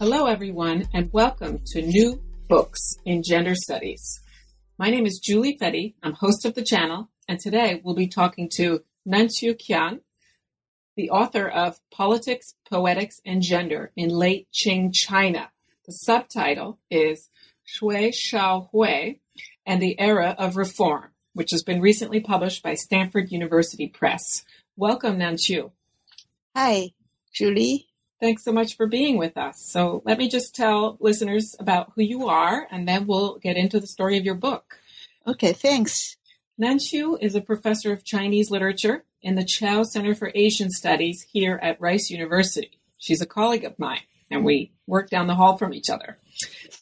Hello, everyone, and welcome to New Books in Gender Studies. My name is Julie Fette. I'm host of the channel, and today we'll be talking to Nanqiu Qian, the author of Politics, Poetics, and Gender in Late Qing China. The subtitle is Xue Shaohui and the Era of Reform, which has been recently published by Stanford University Press. Welcome, Nanqiu. Hi, Julie. Thanks so much for being with us. So let me just tell listeners about who you are, and then we'll get into the story of your book. Okay, thanks. Nanqiu is a professor of Chinese literature in the Chao Center for Asian Studies here at Rice University. She's a colleague of mine, and we work down the hall from each other.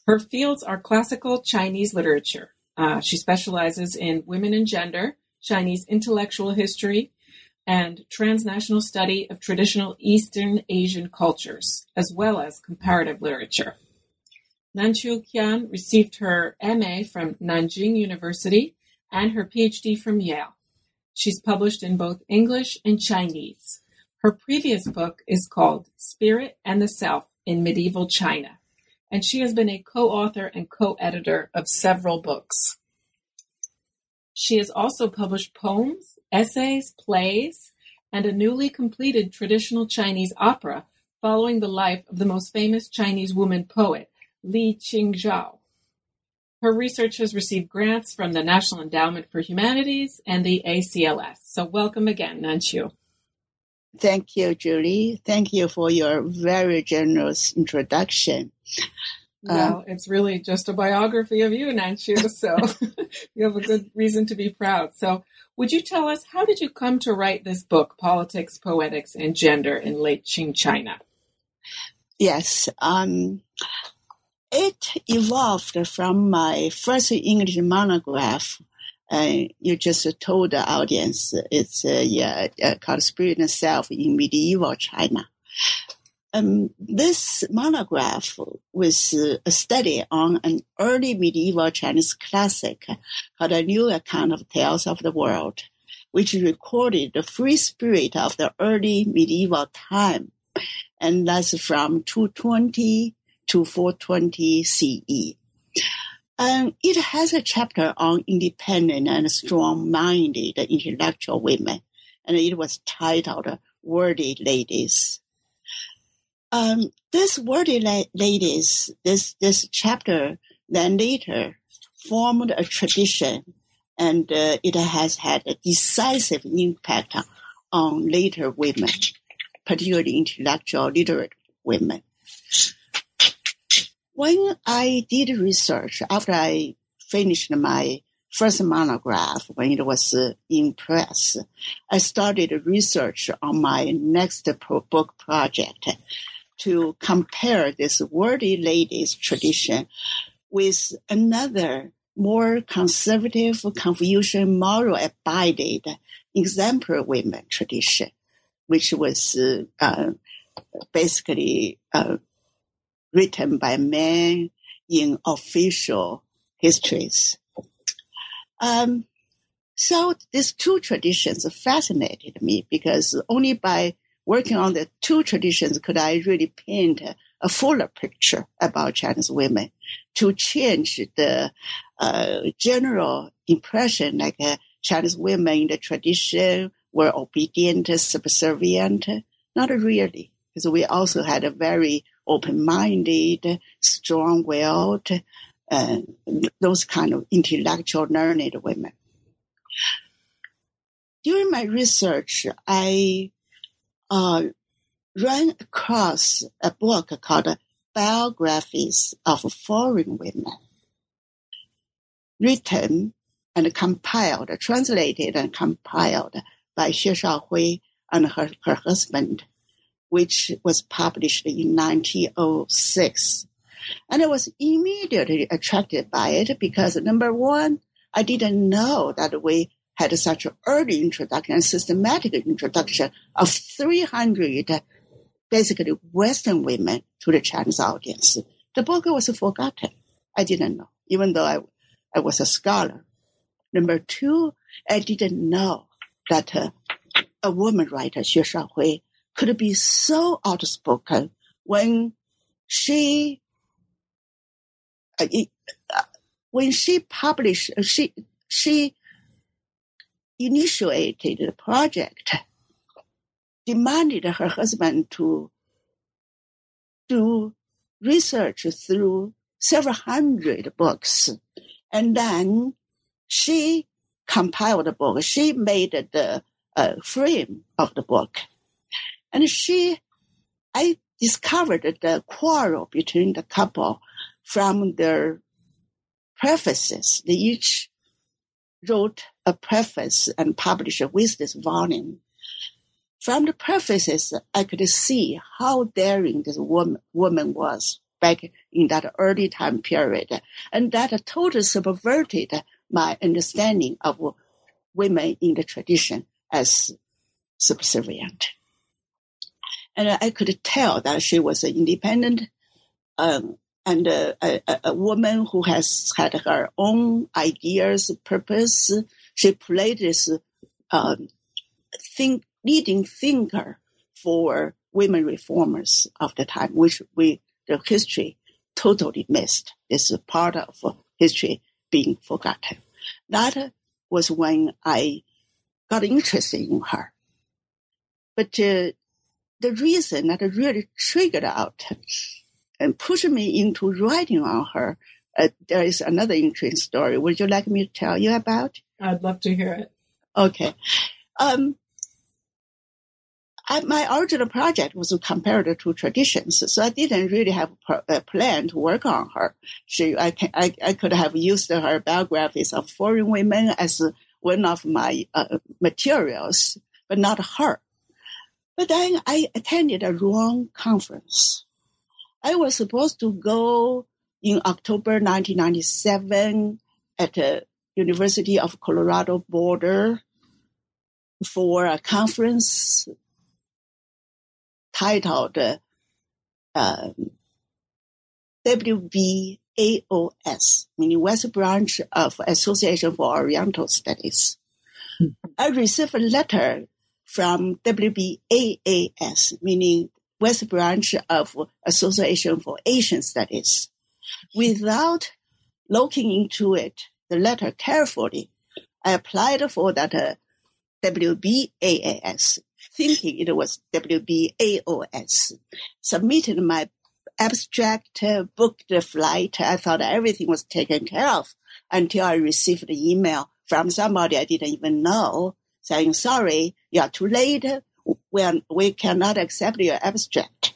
Her fields are classical Chinese literature. Uh, she specializes in women and gender, Chinese intellectual history, and transnational study of traditional Eastern Asian cultures, as well as comparative literature. Nanqiu Qian received her MA from Nanjing University and her PhD from Yale. She's published in both English and Chinese. Her previous book is called Spirit and the Self in Medieval China, and she has been a co-author and co-editor of several books. She has also published poems essays, plays, and a newly completed traditional Chinese opera following the life of the most famous Chinese woman poet, Li Qingzhao. Her research has received grants from the National Endowment for Humanities and the ACLS. So welcome again, Nanqiu. Thank you, Julie. Thank you for your very generous introduction. Well, um, it's really just a biography of you, Nanqiu, so you have a good reason to be proud. So would you tell us how did you come to write this book, Politics, Poetics, and Gender in Late Qing China? Yes, um, it evolved from my first English monograph. Uh, you just told the audience it's uh, yeah, called Spirit and Self in Medieval China. Um, this monograph was a study on an early medieval Chinese classic called A New Account of Tales of the World, which recorded the free spirit of the early medieval time, and that's from 220 to 420 CE. And it has a chapter on independent and strong-minded intellectual women, and it was titled Worthy Ladies. Um, this worthy la- ladies, this this chapter, then later formed a tradition, and uh, it has had a decisive impact on later women, particularly intellectual literate women. When I did research after I finished my first monograph when it was uh, in press, I started research on my next book project to compare this worthy ladies tradition with another more conservative Confucian moral abided exemplary women tradition, which was uh, basically uh, written by men in official histories. Um, so these two traditions fascinated me because only by working on the two traditions could I really paint a fuller picture about Chinese women to change the uh, general impression like uh, Chinese women in the tradition were obedient, subservient. Not really, because we also had a very open-minded, strong-willed, uh, those kind of intellectual, learned women. During my research, I uh, ran across a book called Biographies of Foreign Women, written and compiled, translated and compiled by Xue Shaohui and her, her husband, which was published in 1906. And I was immediately attracted by it because number one, I didn't know that we had such an early introduction and systematic introduction of 300 basically Western women to the Chinese audience. The book was forgotten. I didn't know, even though I, I was a scholar. Number two, I didn't know that uh, a woman writer, Xue Shaohui, could be so outspoken when she uh, uh when she published uh, she she initiated the project demanded her husband to do research through several hundred books. And then she compiled the book. She made the uh, frame of the book. And she, I discovered the quarrel between the couple from their prefaces. They each wrote a preface and published with this volume. From the prefaces, I could see how daring this woman, woman was back in that early time period. And that totally subverted my understanding of women in the tradition as subservient and I could tell that she was an independent um, and a, a, a, woman who has had her own ideas, purpose. She played this um, think, leading thinker for women reformers of the time, which we the history totally missed. This is part of history being forgotten. That was when I got interested in her. But uh, the reason that really triggered out and pushed me into writing on her, uh, there is another interesting story. Would you like me to tell you about? I'd love to hear it. Okay. Um, I, my original project was compared to traditions, so I didn't really have a plan to work on her. She, I, can, I, I could have used her biographies of foreign women as one of my uh, materials, but not her. But then I attended a wrong conference. I was supposed to go in October 1997 at the University of Colorado Boulder for a conference titled uh, WBAOS, meaning West Branch of Association for Oriental Studies. Hmm. I received a letter from WBAAS, meaning West Branch of Association for Asian Studies. Without looking into it, the letter carefully, I applied for that uh, WBAAS, thinking it was WBAOS. Submitted my abstract, uh, booked the flight. I thought everything was taken care of until I received an email from somebody I didn't even know saying, sorry, you are too late. We, are, we cannot accept your abstract.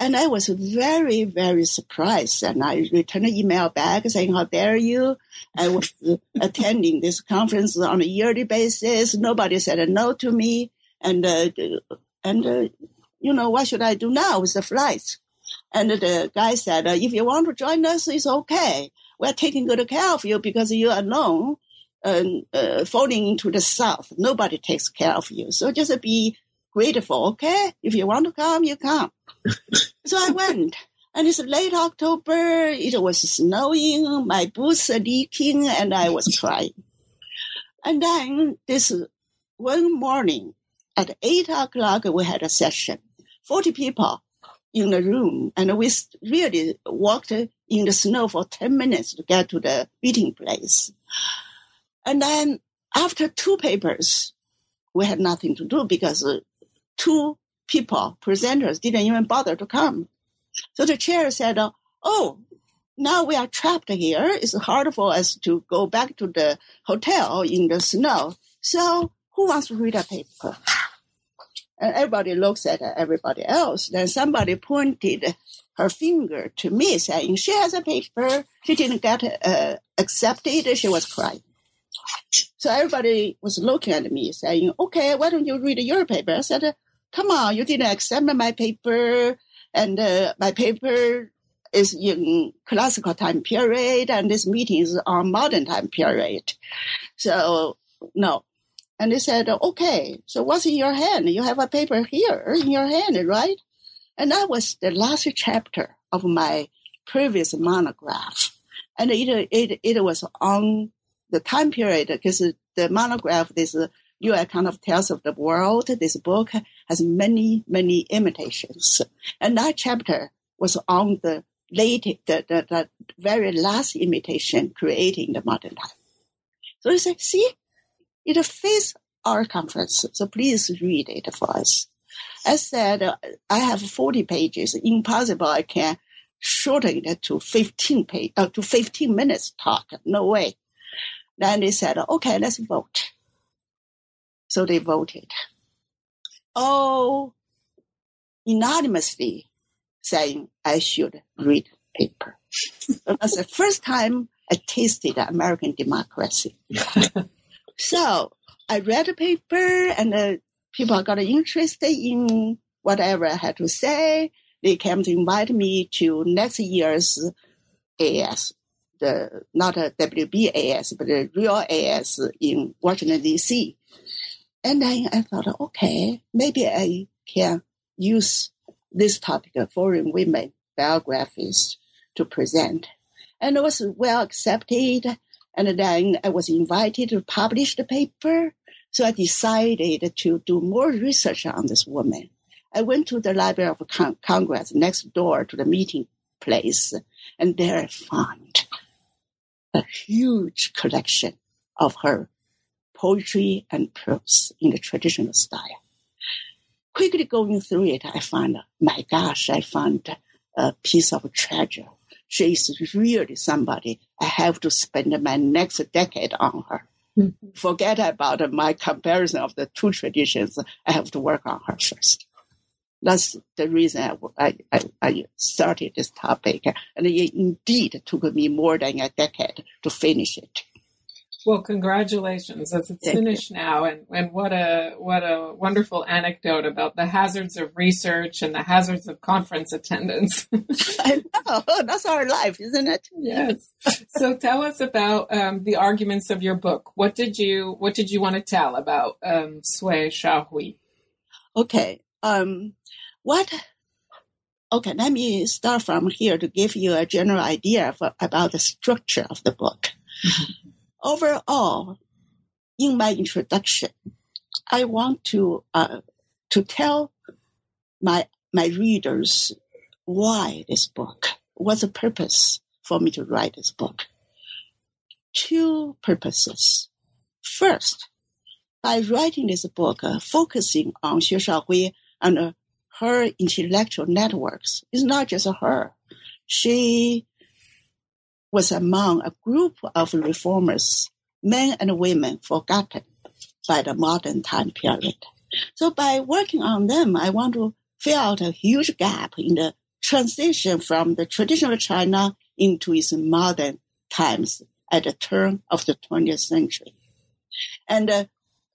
And I was very, very surprised. And I returned an email back saying, how dare you? I was attending this conference on a yearly basis. Nobody said no to me. And, uh, and, uh, you know, what should I do now with the flights? And the guy said, uh, if you want to join us, it's okay. We're taking good care of you because you're alone uh, falling into the south. Nobody takes care of you. So just be grateful, okay? If you want to come, you come. so I went. And it's late October. It was snowing. My boots are leaking and I was crying. And then this one morning at eight o'clock, we had a session. 40 people in the room and we really walked in the snow for 10 minutes to get to the meeting place. And then after two papers, we had nothing to do because uh, two people, presenters, didn't even bother to come. So the chair said, uh, Oh, now we are trapped here. It's hard for us to go back to the hotel in the snow. So who wants to read a paper? And everybody looks at everybody else. Then somebody pointed her finger to me saying, she has a paper. She didn't get uh, accepted. She was crying. So everybody was looking at me saying, okay, why don't you read your paper? I said, come on, you didn't accept my paper. And uh, my paper is in classical time period and this meeting is on modern time period. So no. And they said, okay, so what's in your hand? You have a paper here in your hand, right? And that was the last chapter of my previous monograph. And it, it, it was on the time period because the monograph, this your account of tales of the world, this book has many, many imitations. And that chapter was on the late, the, the, the very last imitation creating the modern time. So he said, see, it fits our conference. So please read it for us. I said, I have 40 pages. Impossible. I can shorten it to 15 page, uh, to 15 minutes talk. No way. Then they said, okay, let's vote. So they voted. Oh, unanimously saying I should read paper. That's the first time I tasted American democracy. so I read the paper and uh, people got interested in whatever I had to say. They came to invite me to next year's AS, the not a WBAS, but the real AS in Washington D.C. And then I thought, okay, maybe I can use this topic of foreign women biographies to present. And it was well accepted. And then I was invited to publish the paper. So I decided to do more research on this woman. I went to the Library of Con- Congress next door to the meeting place, and there I found a huge collection of her poetry and prose in the traditional style. Quickly going through it, I found, my gosh, I found a piece of treasure. She is really somebody I have to spend my next decade on her. Mm-hmm. Forget about my comparison of the two traditions. I have to work on her first. That's the reason I, I, I started this topic. And it indeed took me more than a decade to finish it. Well, congratulations as it's Thank finished you. now, and, and what a what a wonderful anecdote about the hazards of research and the hazards of conference attendance. I know that's our life, isn't it? Yes. so tell us about um, the arguments of your book. What did you What did you want to tell about um, Xue Shaohui? Okay. Um, what? Okay, let me start from here to give you a general idea for, about the structure of the book. Mm-hmm overall, in my introduction, I want to uh, to tell my my readers why this book, what's the purpose for me to write this book. Two purposes. First, by writing this book, uh, focusing on Xue Shaohui and uh, her intellectual networks, it's not just her. She was among a group of reformers, men and women forgotten by the modern time period. So by working on them, I want to fill out a huge gap in the transition from the traditional China into its modern times at the turn of the 20th century. And uh,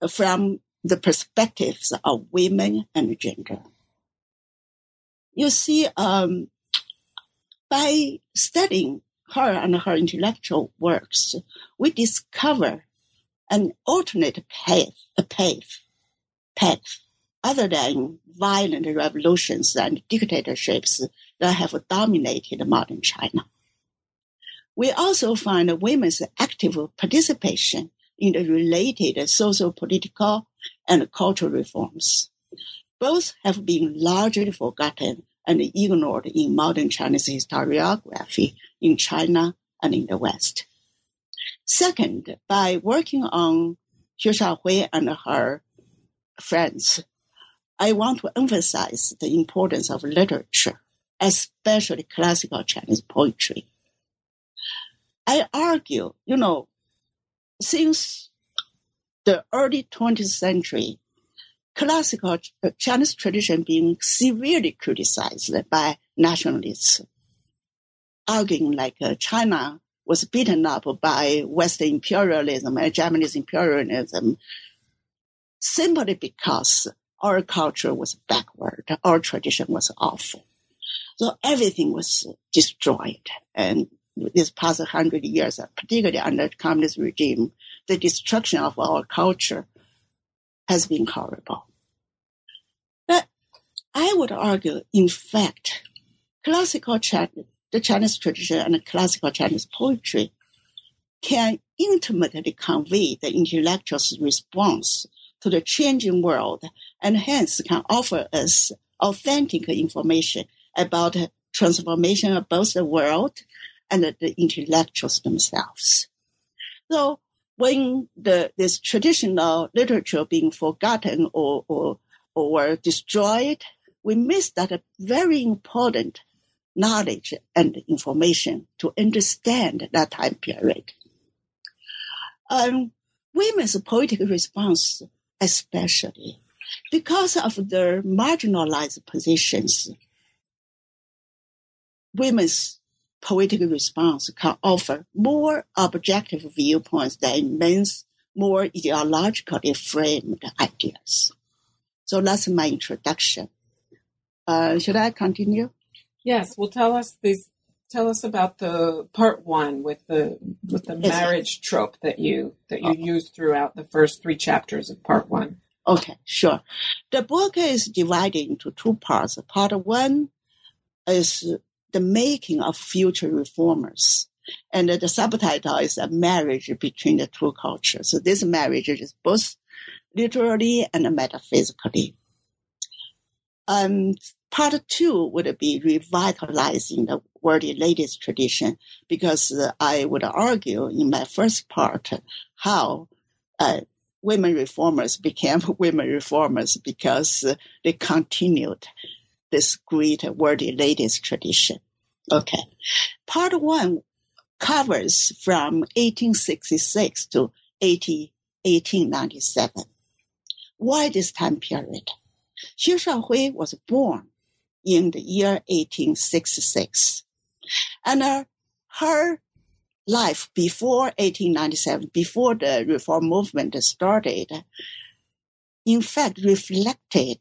from the perspectives of women and gender. You see, um, by studying her and her intellectual works, we discover an alternate path, a path, path other than violent revolutions and dictatorships that have dominated modern China. We also find women's active participation in the related social, political, and cultural reforms. Both have been largely forgotten and ignored in modern Chinese historiography in China and in the West. Second, by working on Xue Shaohui and her friends, I want to emphasize the importance of literature, especially classical Chinese poetry. I argue, you know, since the early 20th century, classical uh, Chinese tradition being severely criticized by nationalists, arguing like uh, China was beaten up by Western imperialism and Japanese imperialism simply because our culture was backward, our tradition was awful. So everything was destroyed. And this past hundred years, particularly under the communist regime, the destruction of our culture has been horrible. I would argue, in fact, classical Chinese, the Chinese tradition and classical Chinese poetry can intimately convey the intellectual's response to the changing world and hence can offer us authentic information about the transformation of both the world and the intellectuals themselves. So when the, this traditional literature being forgotten or, or, or destroyed, we miss that very important knowledge and information to understand that time period. Um, women's political response, especially because of their marginalized positions, women's political response can offer more objective viewpoints than men's more ideologically framed ideas. So that's my introduction. Uh, should I continue? Yes. Well, tell us these. Tell us about the part one with the with the yes. marriage trope that you that you oh. use throughout the first three chapters of part one. Okay, sure. The book is divided into two parts. Part one is the making of future reformers. And the subtitle is a marriage between the two cultures. So this marriage is both literally and metaphysically. Um, part two would be revitalizing the worthy ladies tradition because I would argue in my first part how uh, women reformers became women reformers because they continued this great worthy ladies tradition. Okay. Part one covers from 1866 to 18, 1897. Why this time period? Xue Shaohui was born in the year 1866. And uh, her life before 1897, before the reform movement started, in fact reflected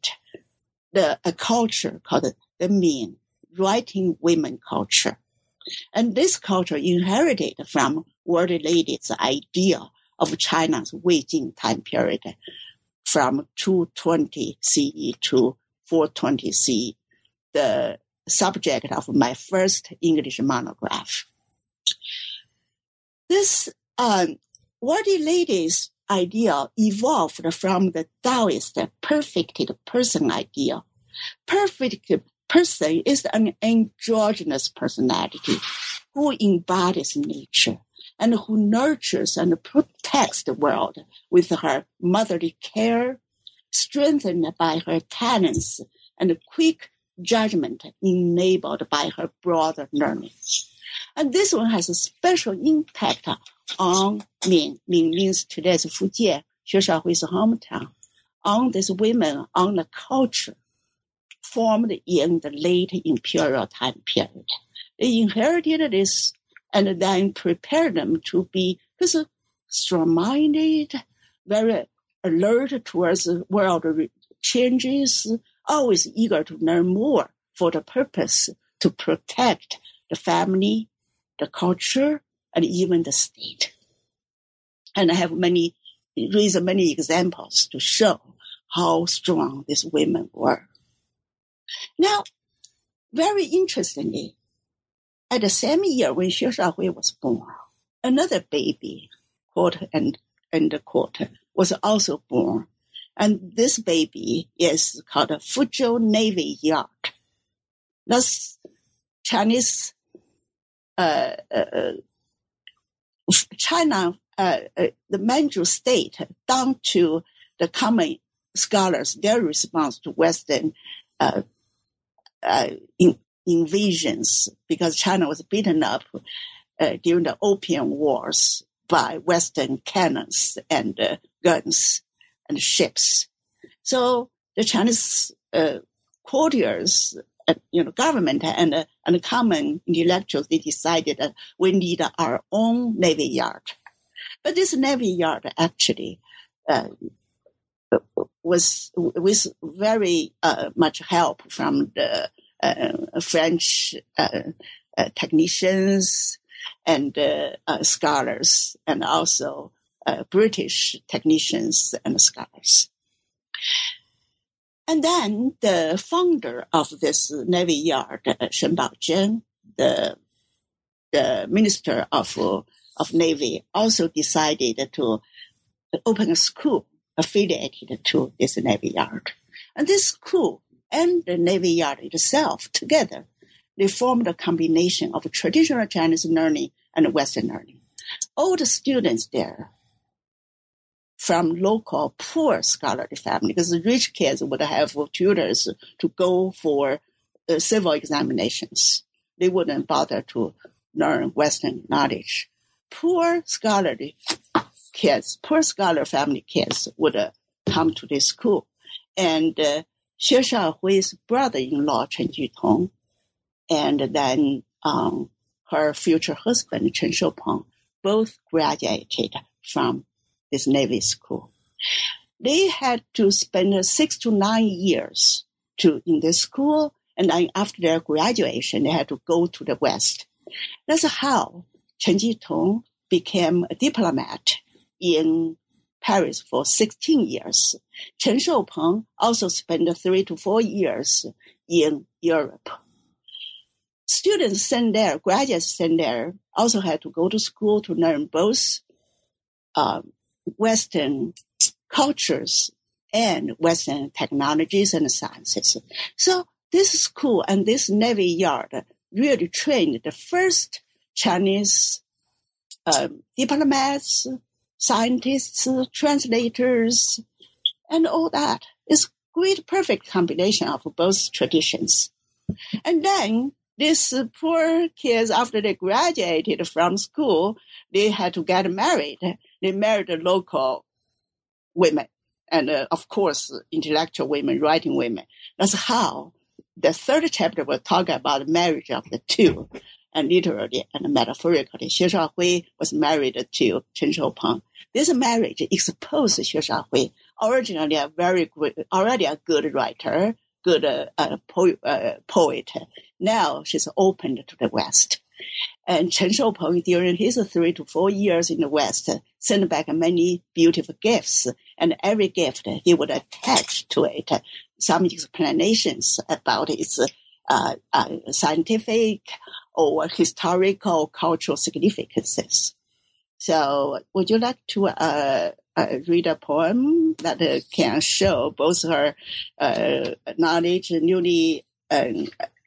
the a culture called the Min writing women culture. And this culture inherited from world ladies' idea of China's Wei-Jin time period from 220 CE to 420 CE, the subject of my first English monograph. This um, worthy lady's idea evolved from the Taoist perfected person idea. Perfect person is an androgynous personality who embodies nature and who nurtures and protects the world with her motherly care, strengthened by her talents and quick judgment enabled by her broader learning. And this one has a special impact on Min. Min means today's Fujian, Xue Shaohui's hometown, on these women, on the culture formed in the late imperial time period. They inherited this and then prepared them to be strong-minded, very alert towards world changes, always eager to learn more for the purpose to protect the family, the culture, and even the state. And I have many, raised many examples to show how strong these women were. Now, very interestingly, at the same year when Xue Shaohui was born, another baby, quote and, and quote, was also born. And this baby is called a Fuzhou Navy Yard. That's Chinese, uh, uh, China, uh, uh, the Manchu state down to the common scholars, their response to Western uh, uh, in, invasions because China was beaten up uh, during the Opium Wars by Western cannons and uh, guns and ships. So the Chinese uh, courtiers uh, you know, government and uh, and common intellectuals, they decided that we need our own navy yard. But this navy yard actually uh, was with very uh, much help from the uh, French technicians and scholars, and also Uh, British technicians and scholars. And then the founder of this Navy Yard, uh, Shen Baozhen, the, the Minister of, of Navy, also decided to open a school affiliated to this Navy Yard. And this school and the Navy Yard itself together, they formed a combination of traditional Chinese learning and Western learning. All the students there from local poor scholarly family, because the rich kids would have tutors to go for uh, civil examinations. They wouldn't bother to learn Western knowledge. Poor scholarly kids, poor scholar family kids would uh, come to this school. And uh, Xue Shaohui's brother-in-law, Chen Jitong, and then um, her future husband, Chen Shoupeng, both graduated from this Navy school. They had to spend six to nine years to in this school, and then after their graduation, they had to go to the West. That's how Chen Jitong became a diplomat in Paris for 16 years. Chen Shoupeng also spent three to four years in Europe. Students sent there, graduates sent there, also had to go to school to learn both uh, Western cultures and Western technologies and sciences. So this school and this Navy Yard really trained the first Chinese um, diplomats, scientists, translators, and all that. It's great, perfect combination of both traditions. And then these poor kids, after they graduated from school, they had to get married. They married local women. And uh, of course, intellectual women, writing women. That's how the third chapter will talk about the marriage of the two. And literally and metaphorically, Xue Shaohui was married to Chen Shoupeng. This marriage exposed Xue Shaohui, originally a very good, already a good writer, good uh, uh, po- uh, poet. Now she's opened to the West. And Chen Shoupeng, during his three to four years in the West, sent back many beautiful gifts. And every gift he would attach to it some explanations about its uh, uh, scientific or historical cultural significances. So, would you like to uh, uh read a poem that uh, can show both her uh, knowledge, newly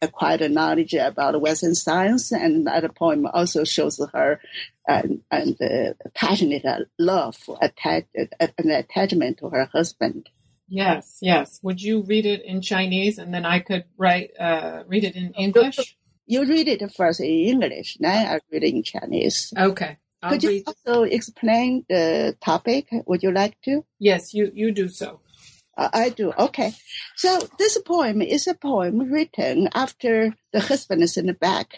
acquired knowledge about Western science, and that poem also shows her and, and uh, passionate uh, love, attach, uh, an attachment to her husband. Yes, yes. Would you read it in Chinese, and then I could write uh, read it in English? You read it first in English, then I read it in Chinese. Okay. I'll could you read... also explain the topic? Would you like to? Yes, you you do so. I do. Okay. So this poem is a poem written after the husband sent back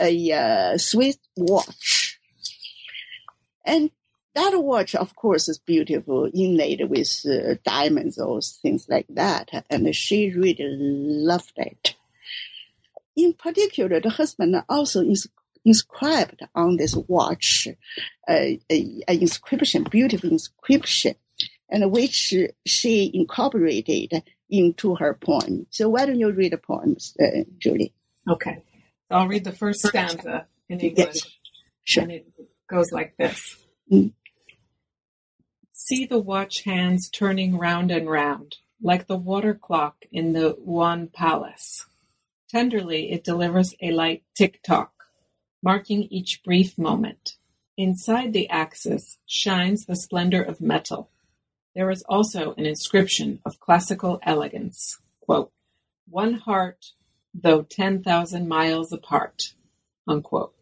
a uh, Swiss watch, and that watch, of course, is beautiful, inlaid with uh, diamonds or things like that. And she really loved it. In particular, the husband also is inscribed on this watch uh, an inscription, beautiful inscription, and which she incorporated into her poem. So why don't you read the poems, uh, Julie? Okay. I'll read the first stanza in English. Yes. Sure. And it goes like this. Mm see the watch hands turning round and round, like the water clock in the Yuan Palace. Tenderly it delivers a light tick-tock, marking each brief moment. Inside the axis shines the splendor of metal. There is also an inscription of classical elegance. Quote, One heart, though 10,000 miles apart. Unquote.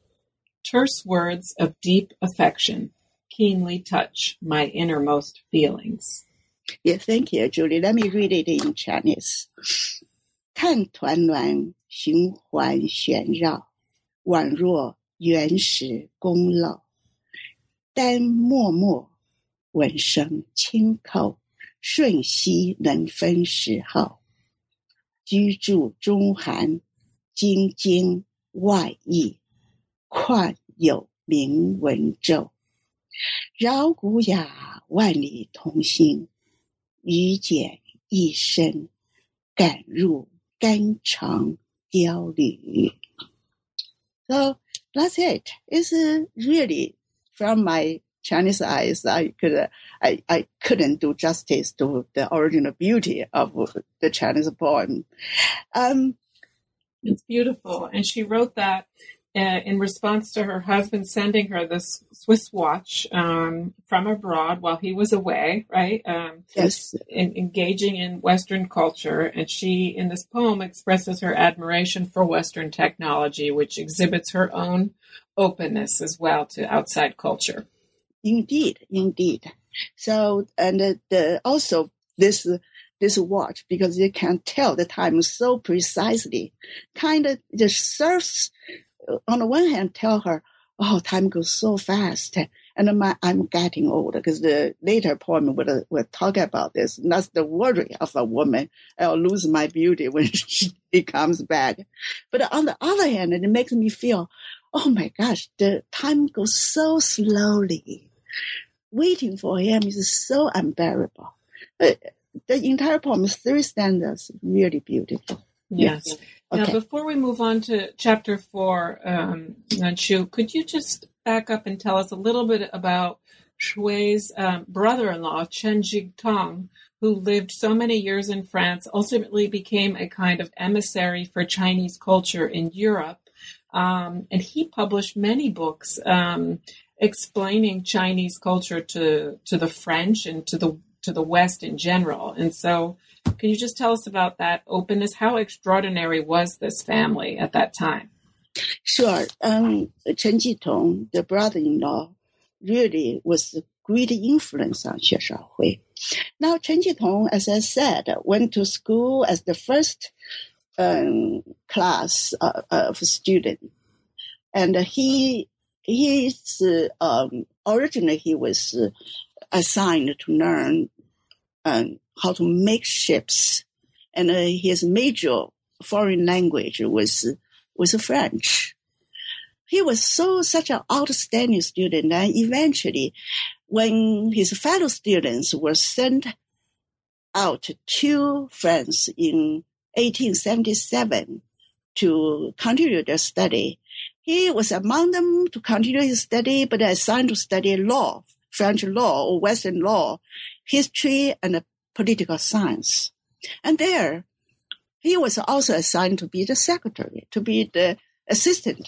Terse words of deep affection keenly touch my innermost feelings. Yeah, thank you, Julie. Let me read it in Chinese. 看团栾循环旋绕，宛若原始宫楼。丹默默， 闻声轻叩，瞬息能分时候。居住中寒，京津外溢，况有名文咒。绕古雅，万里同心，语简一生，感入肝肠凋旅。So that's it. It's really from my Chinese eyes, I could I, I couldn't do justice to the original beauty of the Chinese poem. Um, it's beautiful, and she wrote that uh, in response to her husband sending her this Swiss watch um, from abroad while he was away, right? Um, yes. In, engaging in Western culture. And she, in this poem, expresses her admiration for Western technology, which exhibits her own openness as well to outside culture. Indeed, indeed. So, and uh, the, also this this watch because you can tell the time so precisely, kind of just serves on the one hand, tell her, oh, time goes so fast. And my, I'm getting old because the later poem will, will talk about this. And that's the worry of a woman. I'll lose my beauty when she comes back. But on the other hand, it makes me feel, oh my gosh, the time goes so slowly. Waiting for him is so unbearable. But the entire poem is three stanzas, really beautiful. Yes. yes. Now, okay. before we move on to chapter four, um, Nanqiu, could you just back up and tell us a little bit about Xue's um, brother-in-law, Chen Jitong, who lived so many years in France, ultimately became a kind of emissary for Chinese culture in Europe. Um, and he published many books um, explaining Chinese culture to, to the French and to the to the West in general. And so can you just tell us about that openness? How extraordinary was this family at that time? Sure. Um, Chen Jitong, the brother-in-law, really was a great influence on Xue Shaohui. Now, Chen Jitong, as I said, went to school as the first um, class uh, of student, and he he's um, originally he was assigned to learn um, how to make ships. And uh, his major foreign language was, was French. He was so, such an outstanding student. And eventually, when his fellow students were sent out to France in 1877 to continue their study, he was among them to continue his study, but assigned to study law, French law or Western law, history and political science. And there, he was also assigned to be the secretary, to be the assistant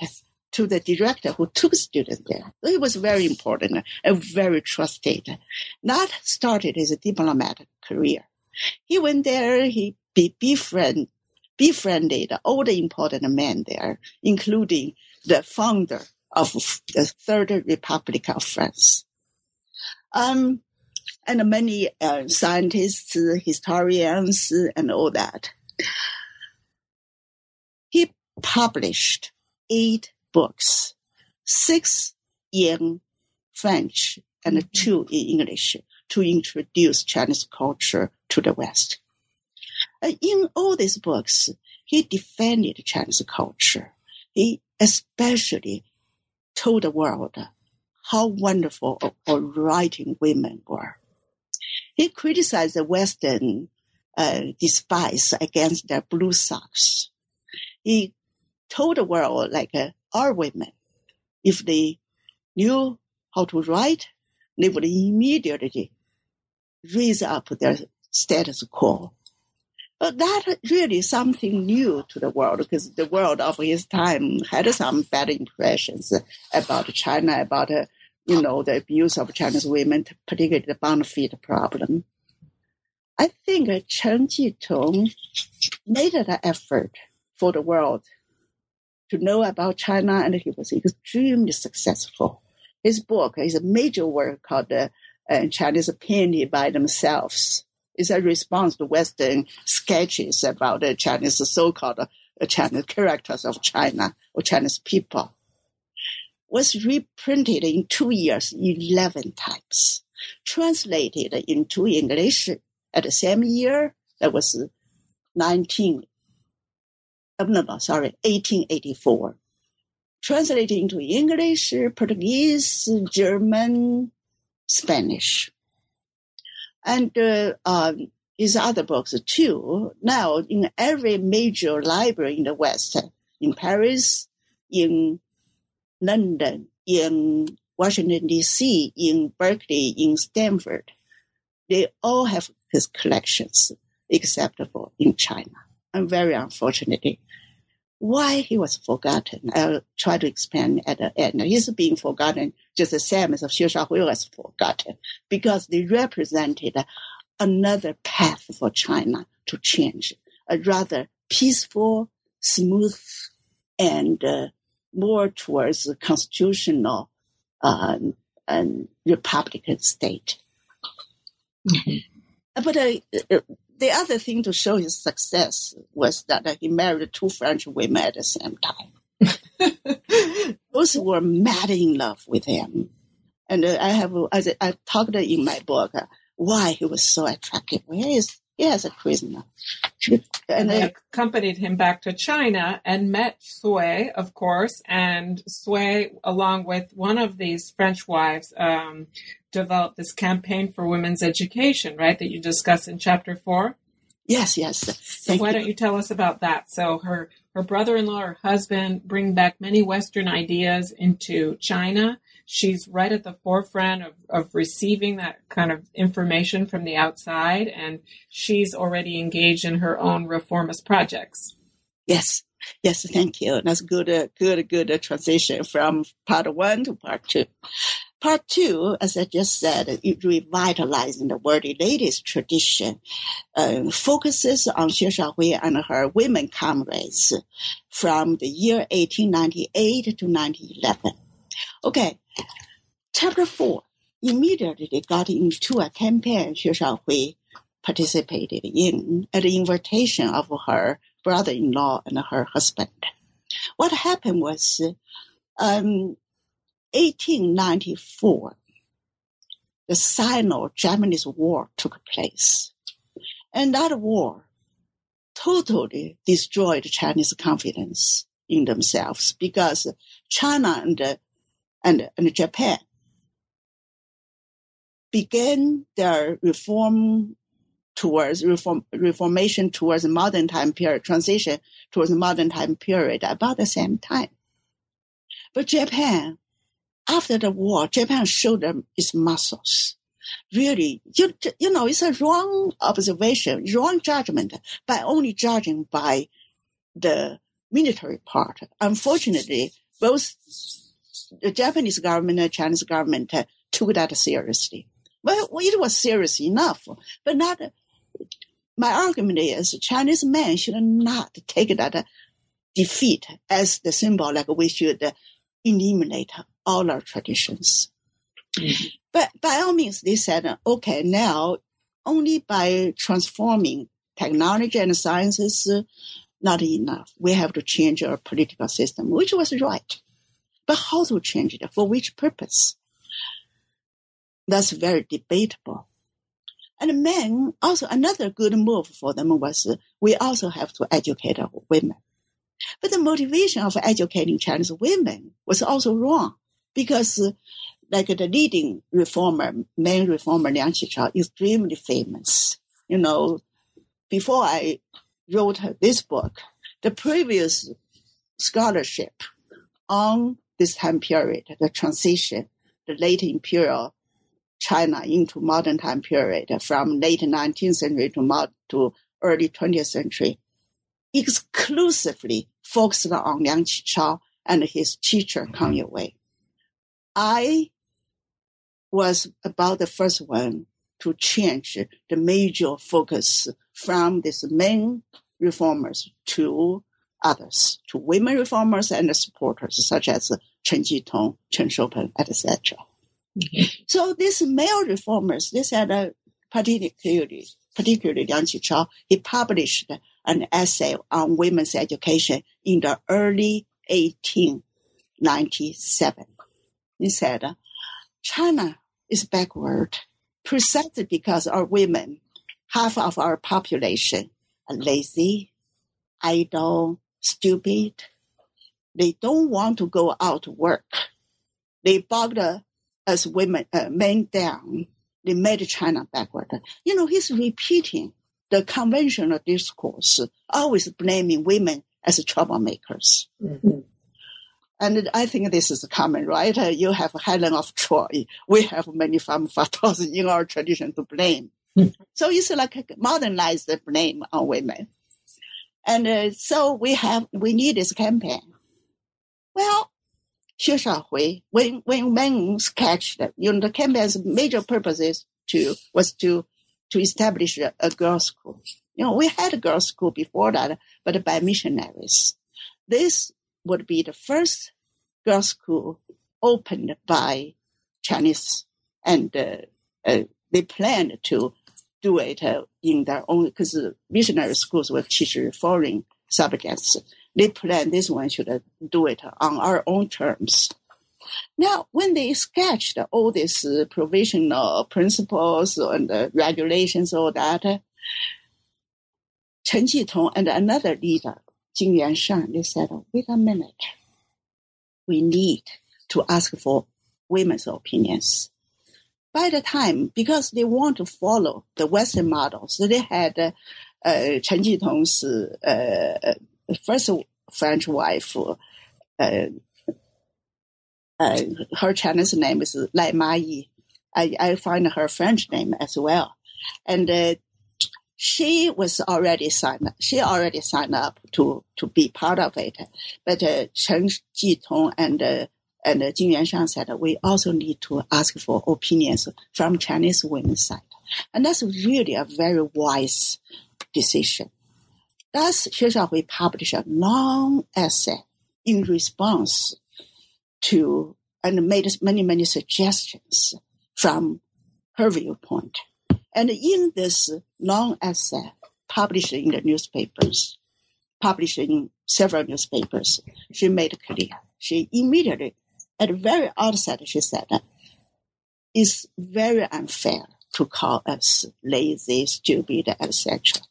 to the director who took students there. He was very important and very trusted. That started his diplomatic career. He went there, he be, befriend, befriended all the important men there, including the founder of the Third Republic of France. Um, and many uh, scientists, historians, and all that. He published eight books, six in French and two in English to introduce Chinese culture to the West. Uh, in all these books, he defended Chinese culture. He especially told the world how wonderful or writing women were. He criticized the Western uh, despise against their blue socks. He told the world, like, uh, our women, if they knew how to write, they would immediately raise up their status quo. But that really something new to the world because the world of his time had some bad impressions about China, about uh, you know, the abuse of Chinese women, particularly the bonafide problem. I think Chen Jitong made an effort for the world to know about China, and he was extremely successful. His book is a major work called uh, Chinese Opinion by Themselves. It's a response to Western sketches about the Chinese so-called uh, Chinese characters of China or Chinese people. Was reprinted in two years, 11 times. Translated into English at the same year, that was 19, oh, no, no, sorry, 1884. Translated into English, Portuguese, German, Spanish. And uh, um, his other books too. Now, in every major library in the West, in Paris, in London, in Washington, D.C., in Berkeley, in Stanford, they all have his collections, except for in China. And very unfortunately, why he was forgotten, I'll try to explain at the end. He's being forgotten just the same as Xue Shaohui was forgotten because they represented another path for China to change, a rather peaceful, smooth, and uh, more towards a constitutional uh, and republican state. Mm-hmm. But uh, the other thing to show his success was that he married two French women at the same time. Those were mad in love with him. And I have, as I talked in my book, why he was so attractive. He is, he has a charisma. And they accompanied him back to China and met Xue, of course, and Xue, along with one of these French wives, um, developed this campaign for women's education, right? That you discuss in chapter four. Yes, yes. So why you. don't you tell us about that? So her her brother-in-law, her husband, bring back many Western ideas into China she's right at the forefront of, of receiving that kind of information from the outside and she's already engaged in her own reformist projects. Yes. Yes thank you. That's good uh, good good uh, transition from part one to part two. Part two, as I just said, revitalizing the world latest tradition, uh, focuses on Xue Shaohui and her women comrades from the year 1898 to 1911. Okay, chapter four immediately got into a campaign Xue Shaohui participated in at the invitation of her brother-in-law and her husband. What happened was, um, 1894, the Sino-Japanese War took place. And that war totally destroyed Chinese confidence in themselves because China and and, and Japan began their reform towards reform, reformation towards modern time period, transition towards modern time period about the same time. But Japan, after the war, Japan showed them its muscles. Really, you, you know, it's a wrong observation, wrong judgment by only judging by the military part. Unfortunately, both the Japanese government and Chinese government took that seriously. Well, it was serious enough, but not. My argument is Chinese men should not take that defeat as the symbol, like we should eliminate all our traditions. Mm-hmm. But by all means, they said, okay, now only by transforming technology and sciences, not enough. We have to change our political system, which was right. But how to change it? For which purpose? That's very debatable. And men also another good move for them was we also have to educate our women. But the motivation of educating Chinese women was also wrong because like the leading reformer, main reformer Liang Qichao, extremely famous. You know, before I wrote this book, the previous scholarship on this time period, the transition, the late imperial China into modern time period from late 19th century to, mod- to early 20th century, exclusively focused on Liang Qichao and his teacher Kang mm-hmm. Youwei. I was about the first one to change the major focus from these main reformers to others, to women reformers and supporters such as Chen Jitong, Chen Shoupeng, etc. Mm-hmm. So these male reformers, they said uh, particularly particularly Liang Qichao, he published an essay on women's education in the early 1897. He said, China is backward precisely because our women, half of our population, are lazy, idle, stupid. They don't want to go out to work. They bogged us women, uh, men down. They made China backward. You know, he's repeating the conventional discourse, always blaming women as troublemakers. Mm-hmm. And I think this is common, right? Uh, you have Helen of Troy. We have many femme fatales in our tradition to blame. Mm-hmm. So it's like a modernized blame on women. And uh, so we have, we need this campaign. Well, Xue Shaohui, when, when men sketched, you know, the campaign's major purpose is to, was to, to establish a, a girls' school. You know, we had a girls' school before that, but by missionaries. This would be the first girls' school opened by Chinese, and uh, uh, they planned to do it uh, in their own because missionary schools were teach foreign subjects. They plan this one should do it on our own terms. Now, when they sketched all these uh, provisional principles and uh, regulations, all that, uh, Chen Jitong and another leader, Jing Yuanshan, they said, oh, wait a minute. We need to ask for women's opinions. By the time, because they want to follow the Western models, they had uh, Chen Jitong's uh, first French wife, uh, uh, her Chinese name is Lai Ma Yi. I, I find her French name as well. And uh, she was already signed up. She already signed up to, to be part of it. But uh, Chen Jitong and uh, and uh, Jing Yuanshan said we also need to ask for opinions from Chinese women's side. And that's really a very wise decision. Thus, Xue Shaohui published a long essay in response to and made many, many suggestions from her viewpoint. And in this long essay, published in the newspapers, published in several newspapers, she made clear. She immediately, at the very outset, she said, it's very unfair to call us lazy, stupid, etc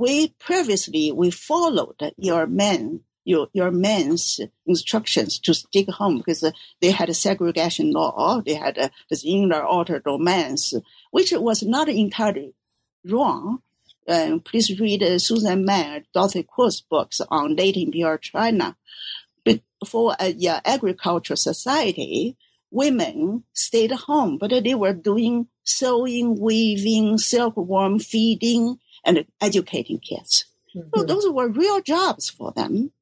we previously we followed your men your your men's instructions to stick home because they had a segregation law. They had a, this inner outer domains, which was not entirely wrong. Um, please read uh, Susan Mann, Dorothy Ko's books on late imperial China. But for a yeah, agricultural society, women stayed home, but they were doing sewing, weaving, silkworm feeding, and educating kids. Mm-hmm. So those were real jobs for them.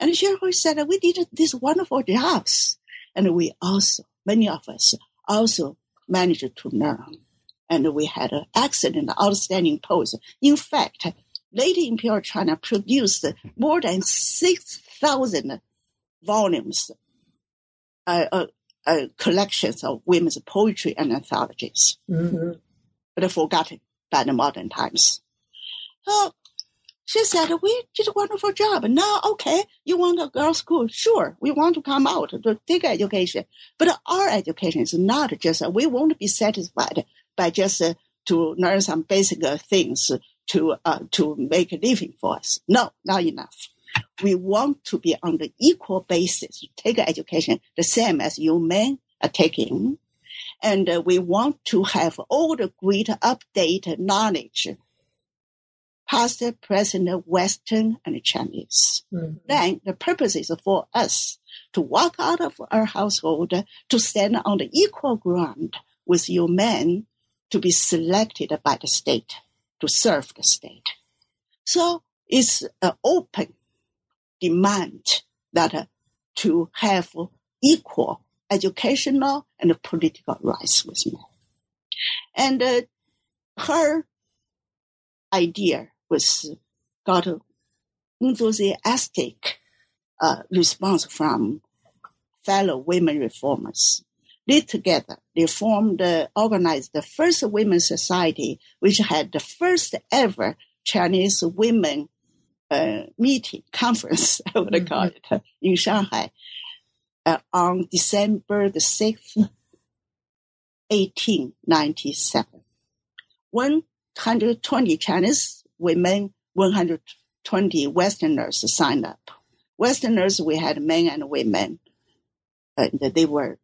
And Xue said, we did these wonderful jobs. And we also, many of us also managed to learn. And we had an excellent, outstanding post. In fact, late Imperial China produced more than 6,000 volumes, uh, uh, uh, collections of women's poetry and anthologies, mm-hmm. but forgotten by the modern times. Oh, she said, we did a wonderful job. Now, okay, you want a girls' school? Sure, we want to come out to take education. But our education is not just, we won't be satisfied by just uh, to learn some basic uh, things to, uh, to make a living for us. No, not enough. We want to be on the equal basis, take education the same as you men are taking. And uh, we want to have all the great updated knowledge past, present, Western, and Chinese. Mm-hmm. Then the purpose is for us to walk out of our household to stand on the equal ground with your men to be selected by the state to serve the state. So it's an open demand that uh, to have equal educational and political rights with men. And uh, her idea was got an enthusiastic uh, response from fellow women reformers. they together, they formed, uh, organized the first women's society, which had the first ever Chinese women uh, meeting conference, I would mm-hmm. call it, in Shanghai uh, on December the 6th, 1897. 120 Chinese women, 120 Westerners signed up. Westerners, we had men and women. Uh, they were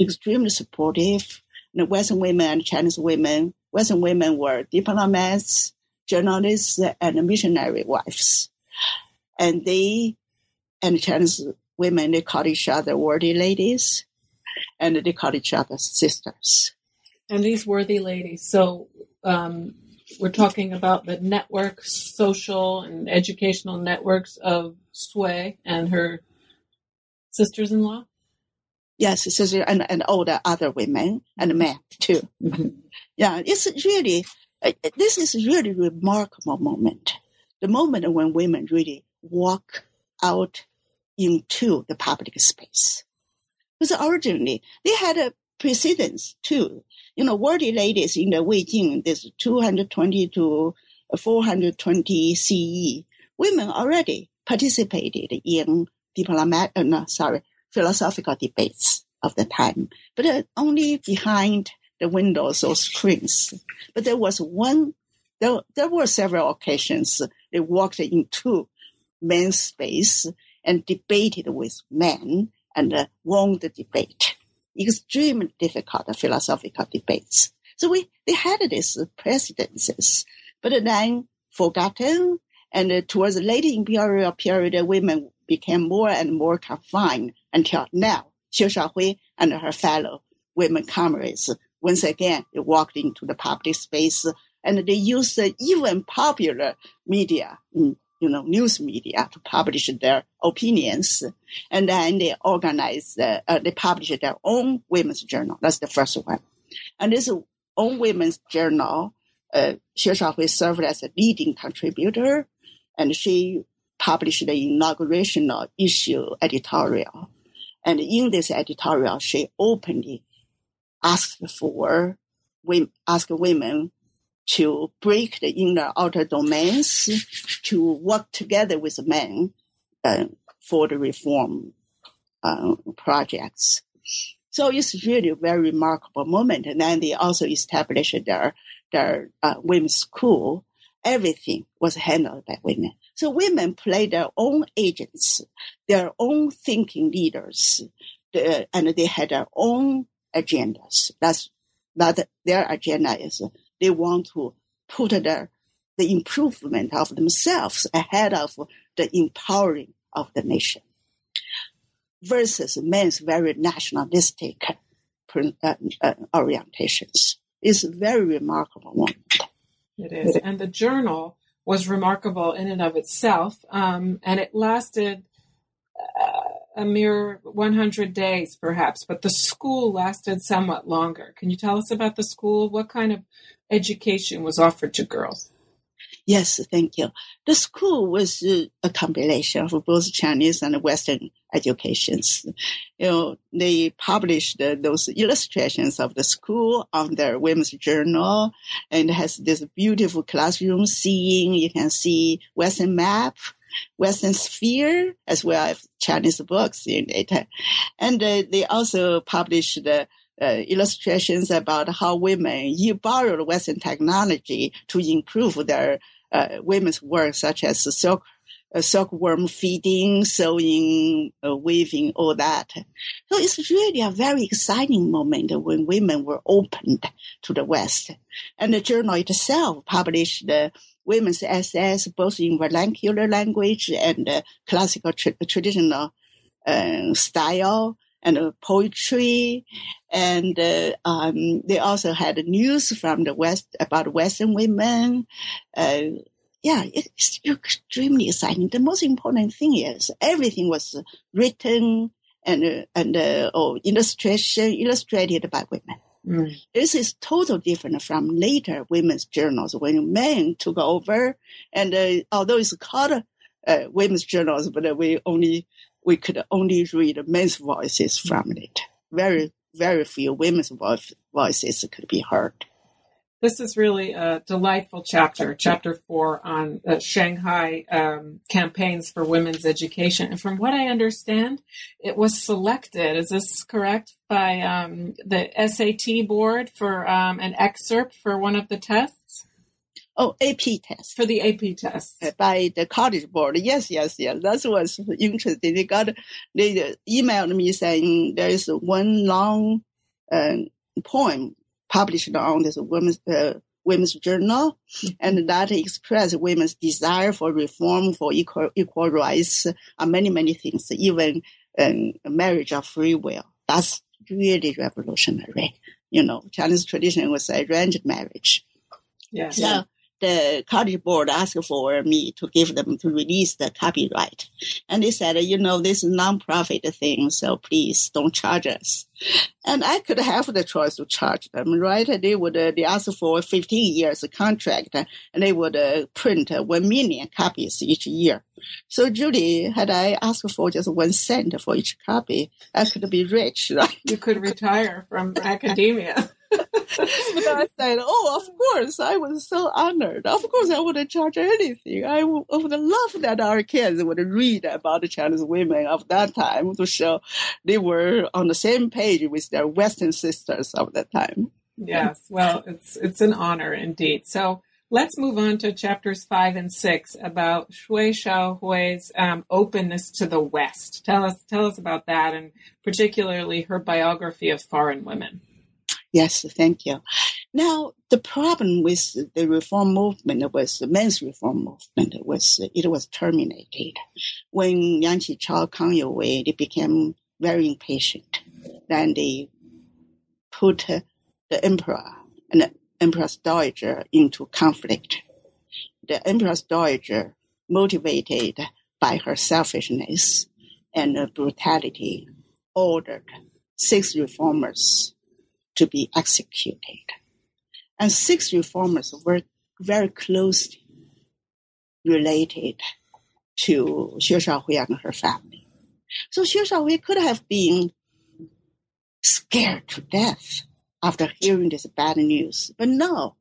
extremely supportive. The Western women and Chinese women, Western women were diplomats, journalists, and missionary wives. And they, and Chinese women, they called each other worthy ladies, and they called each other sisters. And these worthy ladies, so um, we're talking about the network, social and educational networks of Xue and her sisters-in-law. Yes, sister and, and all the other women and men too. Mm-hmm. Yeah, it's really, this is really remarkable moment. The moment when women really walk out into the public space. Because originally they had a precedence too. You know, worthy ladies in the Wei-Jin, there's 220 to 420 CE. Women already participated in diplomat, uh, no, sorry, philosophical debates of the time, but uh, only behind the windows or screens. But there was one, there, there were several occasions they walked into men's space and debated with men and uh, won the debate. Extremely difficult philosophical debates. So we, they had these precedences, but then forgotten and uh, towards the late imperial period, women became more and more confined until now. Xue Shaohui and her fellow women comrades once again they walked into the public space and they used even popular media, you know, news media to publish their opinions. And then they organized, uh, uh, they published their own women's journal. That's the first one. And this own women's journal, uh, Xue Shaohui served as a leading contributor and she published the inaugural issue editorial. And in this editorial, she openly asked for asked women to break the inner outer domains, to work together with men uh, for the reform uh, projects. So it's really a very remarkable moment. And then they also established their their uh, women's school everything was handled by women. So women play their own agents, their own thinking leaders, and they had their own agendas. That's that their agenda is they want to put their the improvement of themselves ahead of the empowering of the nation versus men's very nationalistic uh, uh, orientations. It's a very remarkable one. It is. And the journal was remarkable in and of itself. Um, and it lasted uh, a mere 100 days, perhaps, but the school lasted somewhat longer. Can you tell us about the school? What kind of education was offered to girls? Yes, thank you. The school was uh, a compilation of both Chinese and Western educations. You know, they published uh, those illustrations of the school on their women's journal and has this beautiful classroom scene. You can see Western map, Western sphere, as well as Chinese books in it. And uh, they also published the uh, illustrations about how women borrowed Western technology to improve their uh, women's work, such as silk, uh, silkworm feeding, sewing, uh, weaving, all that. So it's really a very exciting moment when women were opened to the West. And the journal itself published women's essays both in vernacular language and uh, classical tra- traditional uh, style and uh, poetry. And uh, um, they also had news from the West about Western women. Uh, yeah, it's extremely exciting. The most important thing is everything was written and uh, and oh, illustration illustrated by women. Mm. This is totally different from later women's journals when men took over. And uh, although it's called uh, women's journals, but we only we could only read men's voices from it. Very very few women's voices could be heard. This is really a delightful chapter, chapter four on uh, Shanghai um, campaigns for women's education. And from what I understand, it was selected, is this correct, by um, the SAT board for um, an excerpt for one of the tests? Oh, AP test. For the AP test. Uh, by the college board. Yes, yes, yes. That was interesting. They got, they emailed me saying there is one long uh, poem published on this women's uh, women's journal, mm-hmm. and that express women's desire for reform, for equal equal rights, uh, many many things, even um, marriage of free will. That's really revolutionary. You know, Chinese tradition was arranged marriage. Yes. So the college board asked for me to give them to release the copyright. And they said, you know, this is non-profit thing, so please don't charge us. And I could have the choice to charge them, right? They would, uh, they asked for 15 years contract and they would uh, print 1 million copies each year. So Judy, had I asked for just one cent for each copy, I could be rich, right? You could retire from academia. I said, "Oh, of course!" I was so honored. Of course, I wouldn't charge anything. I would, love that our kids would read about the Chinese women of that time to show they were on the same page with their Western sisters of that time. Yes, well, it's it's an honor indeed. So let's move on to chapters five and six about Xue Shaohui's um, openness to the West. Tell us tell us about that, and particularly her biography of foreign women. Yes, thank you. Now, the problem with the reform movement was the men's reform movement was it was terminated when Liang Qichao, Kang Youwei they became very impatient. Then they put the emperor and the empress dowager into conflict. The empress dowager, motivated by her selfishness and brutality, ordered six reformers to be executed. And six reformers were very closely related to Xue Shaohui and her family. So Xue Shaohui could have been scared to death after hearing this bad news. But no,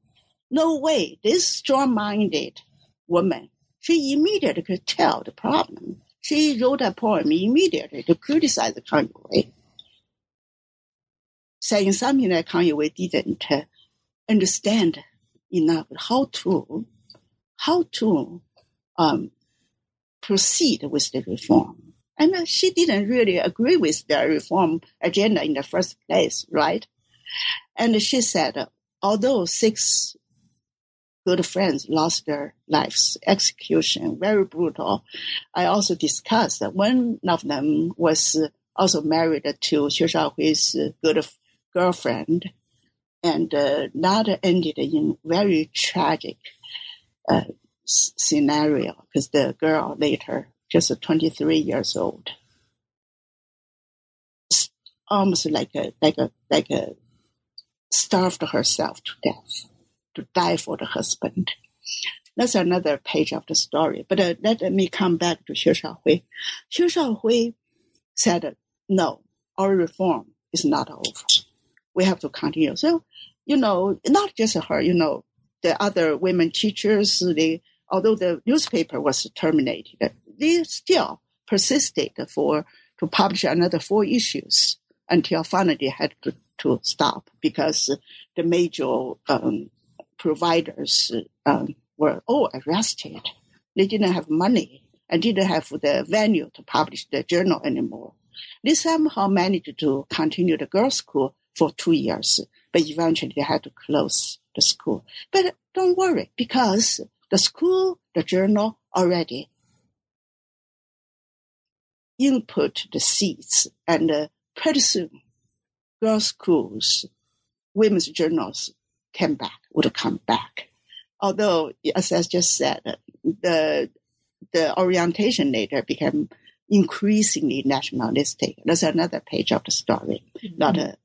no way. This strong-minded woman, she immediately could tell the problem. She wrote a poem immediately to criticize the Kang saying something that Kang Youwei didn't understand enough how to how to um, proceed with the reform. And uh, she didn't really agree with the reform agenda in the first place, right? And she said, although six good friends lost their lives, execution, very brutal. I also discussed that one of them was also married to Xue Shaohui's good girlfriend, and uh, that ended in very tragic uh, scenario because the girl later, just 23 years old, almost like a like a like a starved herself to death to die for the husband. That's another page of the story. But uh, let me come back to Xue Shaohui. Xue Shaohui said, "No, our reform is not over we have to continue. So, you know, not just her, you know, the other women teachers, they, although the newspaper was terminated, they still persisted for, to publish another four issues until finally they had to, to stop because the major um, providers um, were all arrested. They didn't have money and didn't have the venue to publish the journal anymore. They somehow managed to continue the girls' school for two years, but eventually they had to close the school. But don't worry, because the school, the journal already input the seeds, and uh, pretty soon, girls' schools, women's journals came back, would come back. Although, as I just said, the the orientation later became increasingly nationalistic. That's another page of the story, mm-hmm. not a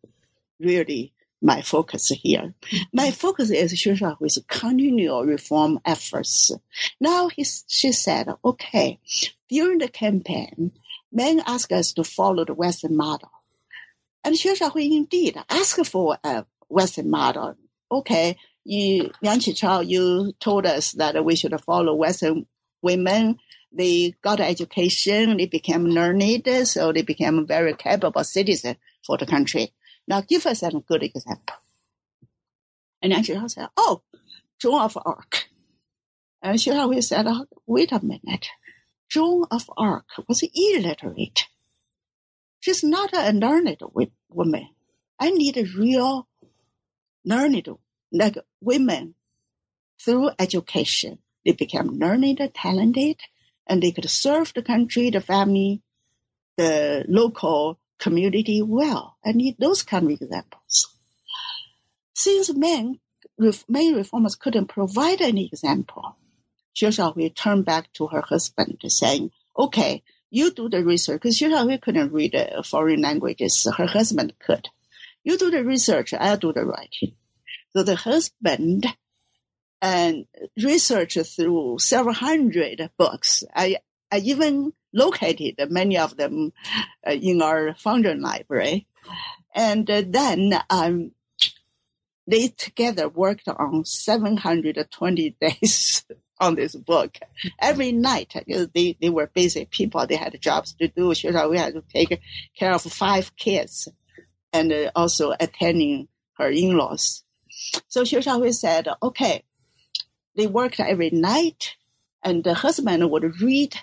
really my focus here. My focus is Xue Shaohui's continual reform efforts. Now he, she said, okay, during the campaign, men asked us to follow the Western model. And Xue Shaohui indeed asked for a Western model. Okay, you, Liang Qichao, you told us that we should follow Western women. They got education, they became learned, so they became very capable citizens for the country. Now give us a good example. And Liang Qichao said, oh, Joan of Arc. And Xue Shaohui said, oh, wait a minute. Joan of Arc was illiterate. She's not a learned woman. I need a real learned, like women through education. They became learned, talented, and they could serve the country, the family, the local community well. I need those kind of examples. Since men, many reformers couldn't provide any example, Xue Shaohui turned back to her husband saying, okay, you do the research because Xue Shaohui couldn't read uh, foreign languages. Her husband could. You do the research. I'll do the writing. So the husband and research through several hundred books. I, I even located many of them uh, in our Fondren library. And uh, then um, they together worked on 720 days on this book. Every night, they, they were busy people. They had jobs to do. We had to take care of five kids and uh, also attending her in-laws. So Xue Shaohui said, okay, they worked every night and the husband would read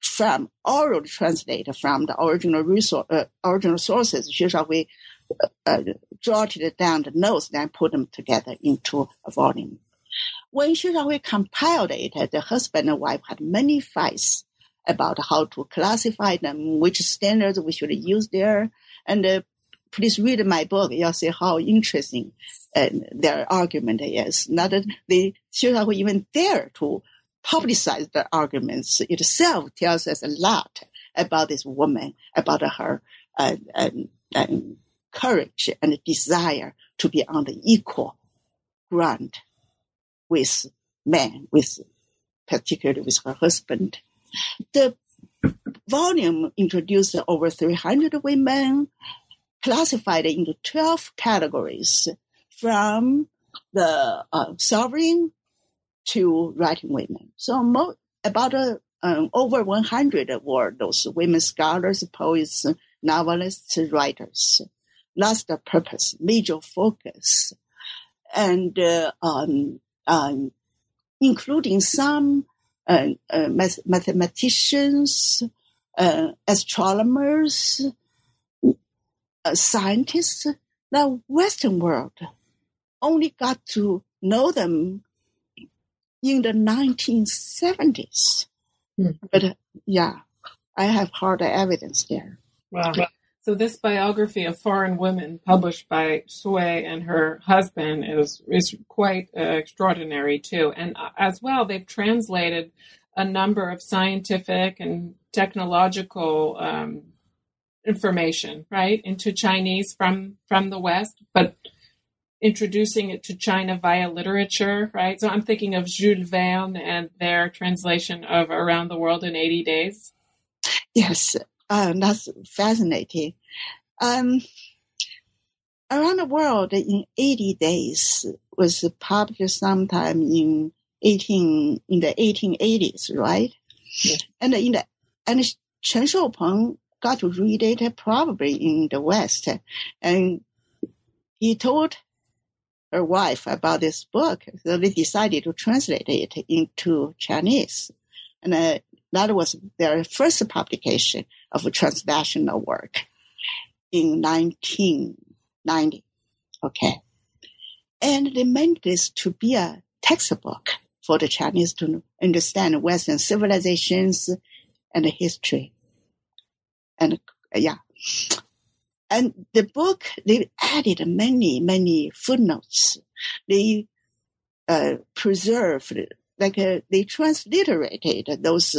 from oral translate from the original resource, uh, original sources. Shaohui uh, uh, jotted down the notes, then put them together into a volume. When Xue Shaohui compiled it, the husband and wife had many fights about how to classify them, which standards we should use there. And uh, please read my book. You'll see how interesting uh, their argument is. Not that they Xue Shaohui even dare to publicize the arguments itself tells us a lot about this woman, about her uh, courage and desire to be on the equal ground with men, with particularly with her husband. The volume introduced over 300 women, classified into 12 categories from the uh, sovereign to writing women. So mo- about uh, um, over 100 were those women scholars, poets, novelists, writers. That's the purpose, major focus. And uh, um, um, including some uh, uh, mathematicians, uh, astronomers, uh, scientists. The Western world only got to know them in the 1970s. Mm. But uh, yeah, I have hard evidence there. Wow. So this biography of foreign women, published by Xue and her husband, is is quite uh, extraordinary too. And uh, as well, they've translated a number of scientific and technological um, information, right, into Chinese from from the West, but introducing it to China via literature, right? So I'm thinking of Jules Verne and their translation of Around the World in 80 Days. Yes, uh, that's fascinating. Um, Around the World in 80 Days was published sometime in 18, in the 1880s, right? Yeah. And in the, and Chen Shoupeng got to read it probably in the West. And he told her wife about this book. So they decided to translate it into Chinese. And uh, that was their first publication of a transnational work in 1990. Okay. And they meant this to be a textbook for the Chinese to understand Western civilizations and history. And yeah. And the book, they added many, many footnotes. They uh, preserved, like uh, they transliterated those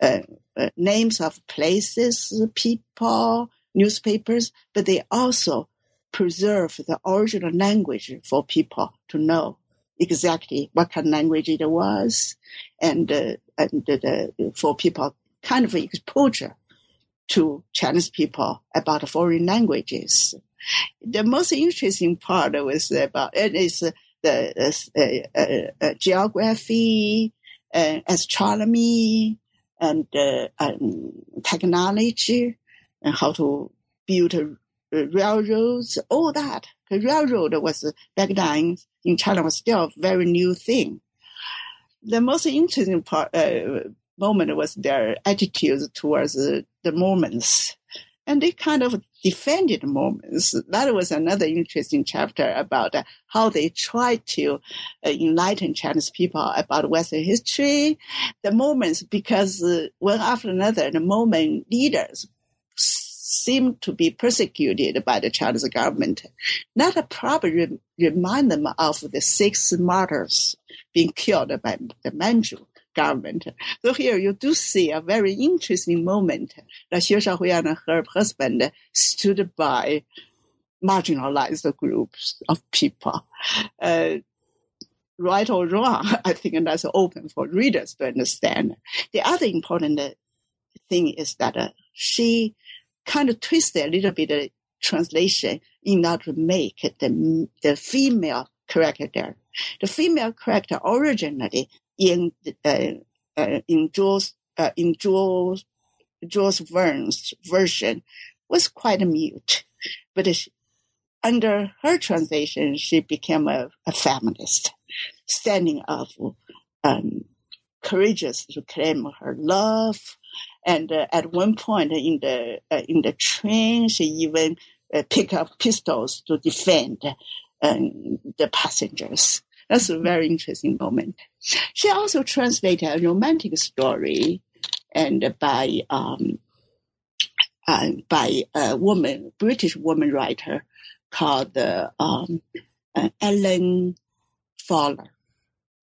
uh, uh, names of places, people, newspapers, but they also preserve the original language for people to know exactly what kind of language it was, and uh, and for people kind of exposure to Chinese people about foreign languages. The most interesting part was about it is the uh, uh, uh, geography, astronomy, and um, technology, and how to build railroads, all that. The railroad was back then in China was still a very new thing. The most interesting part, uh, moment was their attitude towards the Mormons. And they kind of defended Mormons. That was another interesting chapter about how they tried to uh, enlighten Chinese people about Western history. The Mormons, because uh, one after another, the Mormon leaders seemed to be persecuted by the Chinese government. That probably re- remind them of the six martyrs being killed by the Manchu government. So here you do see a very interesting moment that Xue Shaohui and her husband stood by marginalized groups of people. Uh, right or wrong, I think that's open for readers to understand. The other important thing is that uh, she kind of twisted a little bit the translation in order to make the, the female character. There the female character originally in uh, uh, in Jules uh, in Jules Jules Verne's version was quite mute, but she, under her translation, she became a, a feminist, standing up, um, courageous to claim her love. And uh, at one point in the uh, in the train, she even uh, picked up pistols to defend um, the passengers. That's a very interesting moment. She also translated a romantic story and by um, uh, by a woman, British woman writer called uh, um, uh, Ellen Fowler.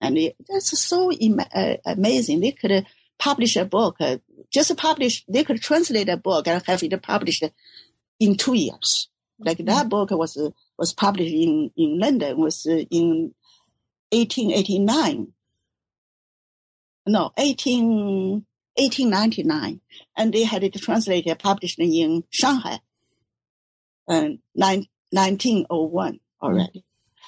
And it, that's so Im- uh, amazing. They could publish a book, uh, just publish, they could translate a book and have it published in two years. Like that mm-hmm. book was was published in, in London, was in 1889. No, 18, 1899. And they had it translated, published in Shanghai, uh, 1901 already.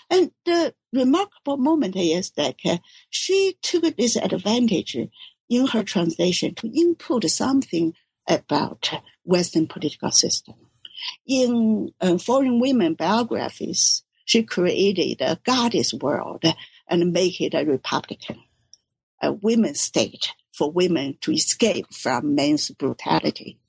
And the remarkable moment is that uh, she took this advantage in her translation to input something about Western political system. In uh, foreign women biographies, she created a goddess world and make it a republican, a women's state for women to escape from men's brutality.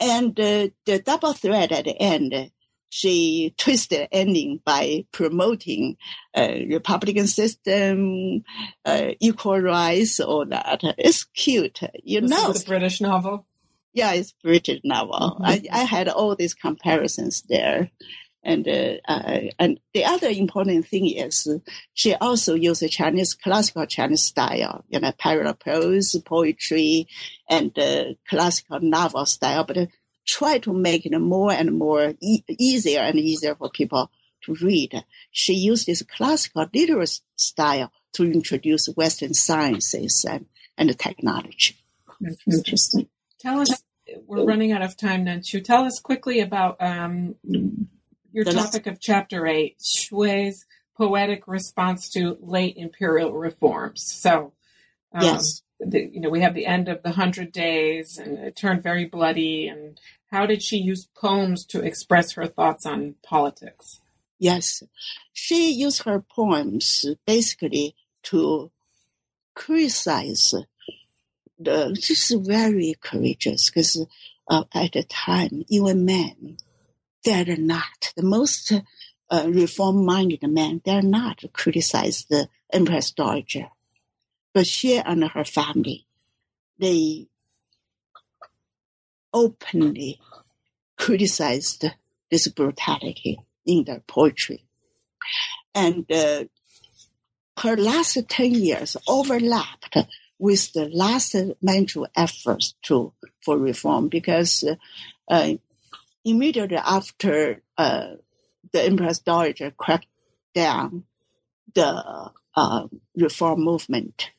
And uh, the Double Thread at the end, she twisted ending by promoting a Republican system, uh, equal rights, all that. It's cute, you this know. Is a British novel. Yeah, it's British novel. Mm-hmm. I, I had all these comparisons there. And uh, uh, and the other important thing is she also used Chinese classical Chinese style, you know, parallel prose, poetry, and uh, classical novel style, but try to make it more and more e- easier and easier for people to read. She used this classical literary style to introduce Western sciences and, and technology. Interesting. Tell us, we're running out of time to tell us quickly about um, your topic of chapter eight, Xue's poetic response to late imperial reforms. So, um, yes, the, you know, we have the end of the hundred days, and it turned very bloody. And how did she use poems to express her thoughts on politics? Yes, she used her poems basically to criticize This is very courageous because uh, at the time, even men they're not. The most uh, reform-minded men, they're not criticized the Empress Dowager. But she and her family, they openly criticized this brutality in their poetry. And uh, her last 10 years overlapped with the last Manchu efforts to, for reform because uh, immediately after uh, the Empress Dowager cracked down the uh, reform movement,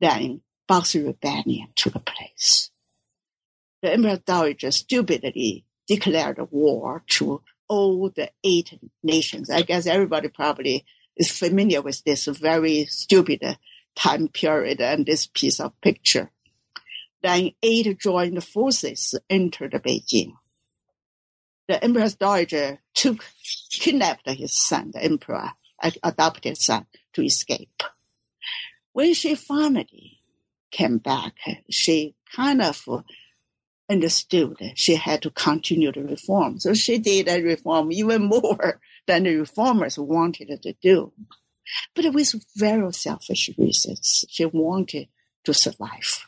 then Boxer Rebellion took place. the Emperor Dowager stupidly declared war to all the eight nations. I guess everybody probably is familiar with this very stupid time period and this piece of picture. Then eight joined forces entered Beijing. The Emperor's Dowager took, kidnapped his son, the emperor, adopted son, to escape. When she finally came back, she kind of understood she had to continue the reform. So she did a reform even more than the reformers wanted to do. But with very selfish reasons. She wanted to survive,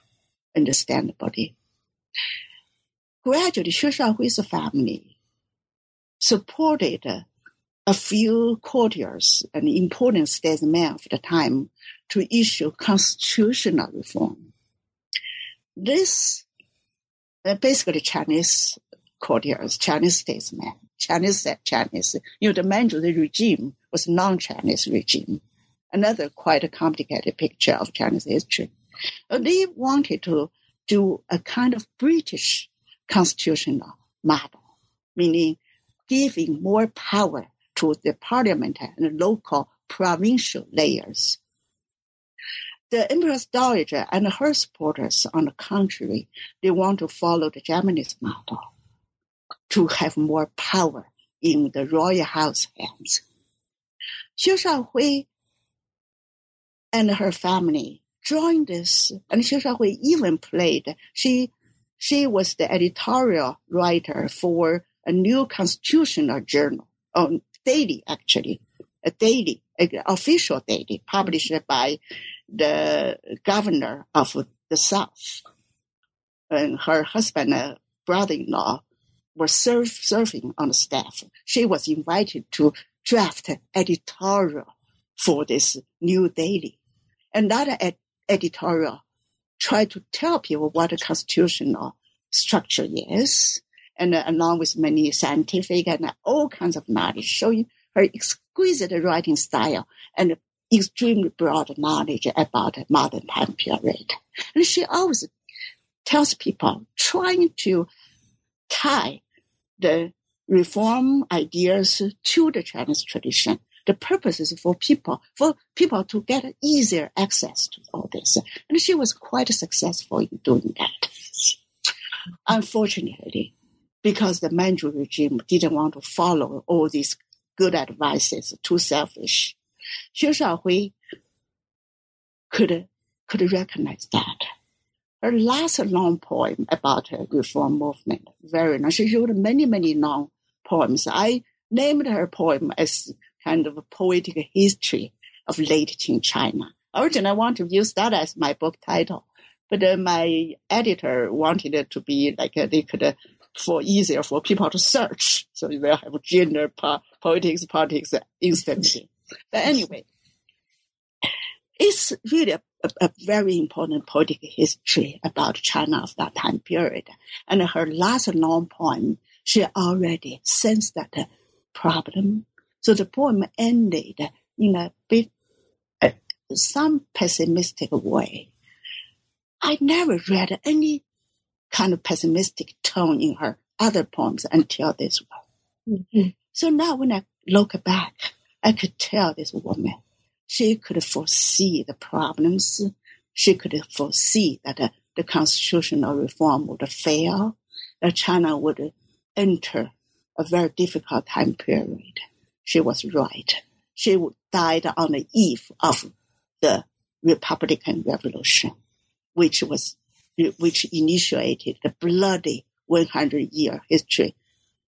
understandably. Gradually, Xue Shaohui's family supported a few courtiers and important statesmen of the time to issue constitutional reform. This uh, basically Chinese courtiers, Chinese statesmen, Chinese Chinese. You know, the Manchu regime was non-Chinese regime. Another quite a complicated picture of Chinese history. They wanted to do a kind of British constitutional model, meaning giving more power to the parliament and local provincial layers. The Empress Dowager and her supporters, on the contrary, they want to follow the Japanese model to have more power in the royal house hands. Xue Shaohui and her family joined this, and Xue Shaohui even played. She she was the editorial writer for a new constitutional journal, um, daily actually, a daily, a official daily published by the governor of the South. And her husband and brother-in-law were serve, serving on the staff. She was invited to draft editorial for this new daily. And that ed- editorial tried to tell people what a constitutional structure is, and uh, along with many scientific and all kinds of knowledge, showing her exquisite writing style and extremely broad knowledge about modern time period. And she always tells people trying to tie the reform ideas to the Chinese tradition. The purpose is for people, for people to get easier access to all this. And she was quite successful in doing that. Unfortunately, because the Manchu regime didn't want to follow all these good advices, too selfish, Xue Shaohui could, could recognize that. Her last long poem about the reform movement, very long. She wrote many, many long poems. I named her poem as kind of a poetic history of late Qing China. Originally, I want to use that as my book title, but uh, my editor wanted it to be like uh, they could uh, for easier for people to search. So they will have gender, po- politics, politics instantly. But anyway, it's really a, a, a, very important political history about China of that time period. And her last long poem, she already sensed that problem. So the poem ended in a bit, uh, some pessimistic way. I never read any kind of pessimistic tone in her other poems until this one. Mm-hmm. So now when I look back, I could tell this woman, she could foresee the problems. She could foresee that uh, the constitutional reform would fail, that China would enter a very difficult time period. She was right. She died on the eve of the Republican Revolution, which was which initiated the bloody 100 year history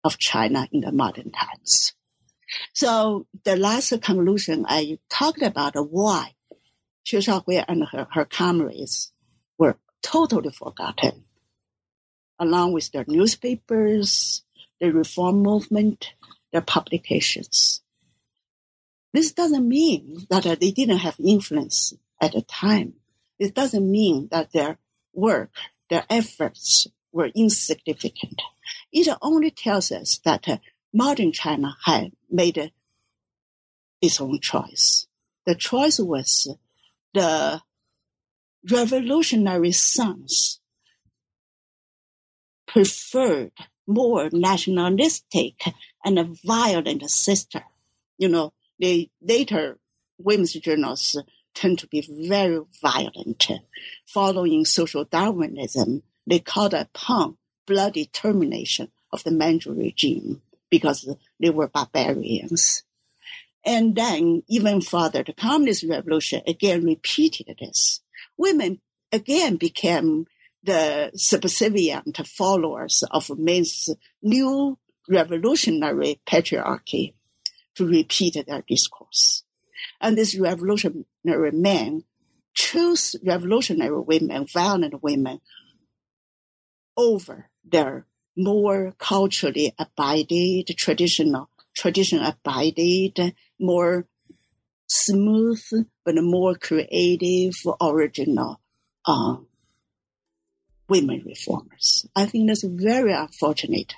of China in the modern times. So the last conclusion I talked about why Xue Shaohui and her, her comrades were totally forgotten, along with their newspapers, the reform movement, their publications. This doesn't mean that they didn't have influence at the time. It doesn't mean that their work, their efforts were insignificant. It only tells us that uh, modern China had made uh, its own choice. The choice was the revolutionary sons preferred more nationalistic and a violent sister. You know, the later women's journals tend to be very violent. Following social Darwinism, they called upon bloody termination of the Manchu regime because they were barbarians. And then even further, the communist revolution again repeated this. Women again became the subservient followers of men's new revolutionary patriarchy to repeat their discourse. And these revolutionary men choose revolutionary women, violent women, over their more culturally abided, traditional, tradition abided, more smooth, but more creative, original uh, women reformers. I think that's very unfortunate.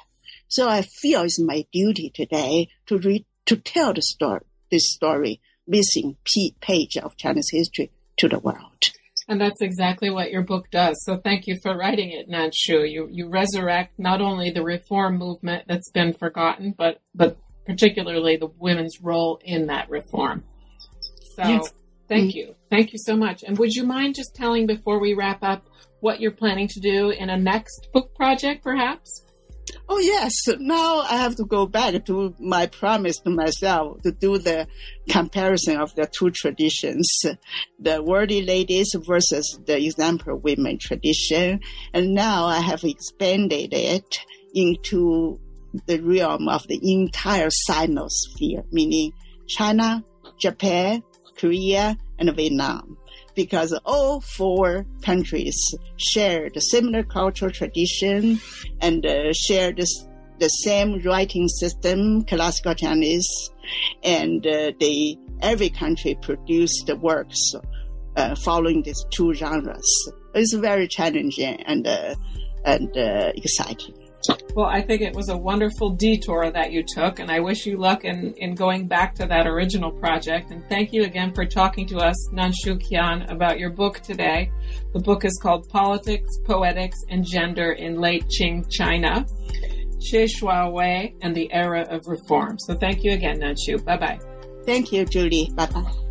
So I feel it's my duty today to read, to tell the story, this story, missing page of Chinese history to the world. And that's exactly what your book does. So thank you for writing it, Nanxiu. You you resurrect not only the reform movement that's been forgotten, but but particularly the women's role in that reform. So yes. Thank mm-hmm. you. Thank you so much. And would you mind just telling before we wrap up what you're planning to do in a next book project perhaps? Oh yes, now I have to go back to my promise to myself to do the comparison of the two traditions, the worthy ladies versus the example women tradition. And now I have expanded it into the realm of the entire Sinosphere, meaning China, Japan, Korea, and Vietnam because all four countries share the similar cultural tradition and uh, share this, the same writing system, classical Chinese, and uh, they every country produced works uh, following these two genres. It's very challenging and uh, and uh, exciting. Well, I think it was a wonderful detour that you took, and I wish you luck in, in going back to that original project. And thank you again for talking to us, Nanxiu Qian, about your book today. The book is called Politics, Poetics, and Gender in Late Qing China, Xue Shaohui and the Era of Reform. So thank you again, Nanxiu. Bye bye. Thank you, Julie. Bye bye.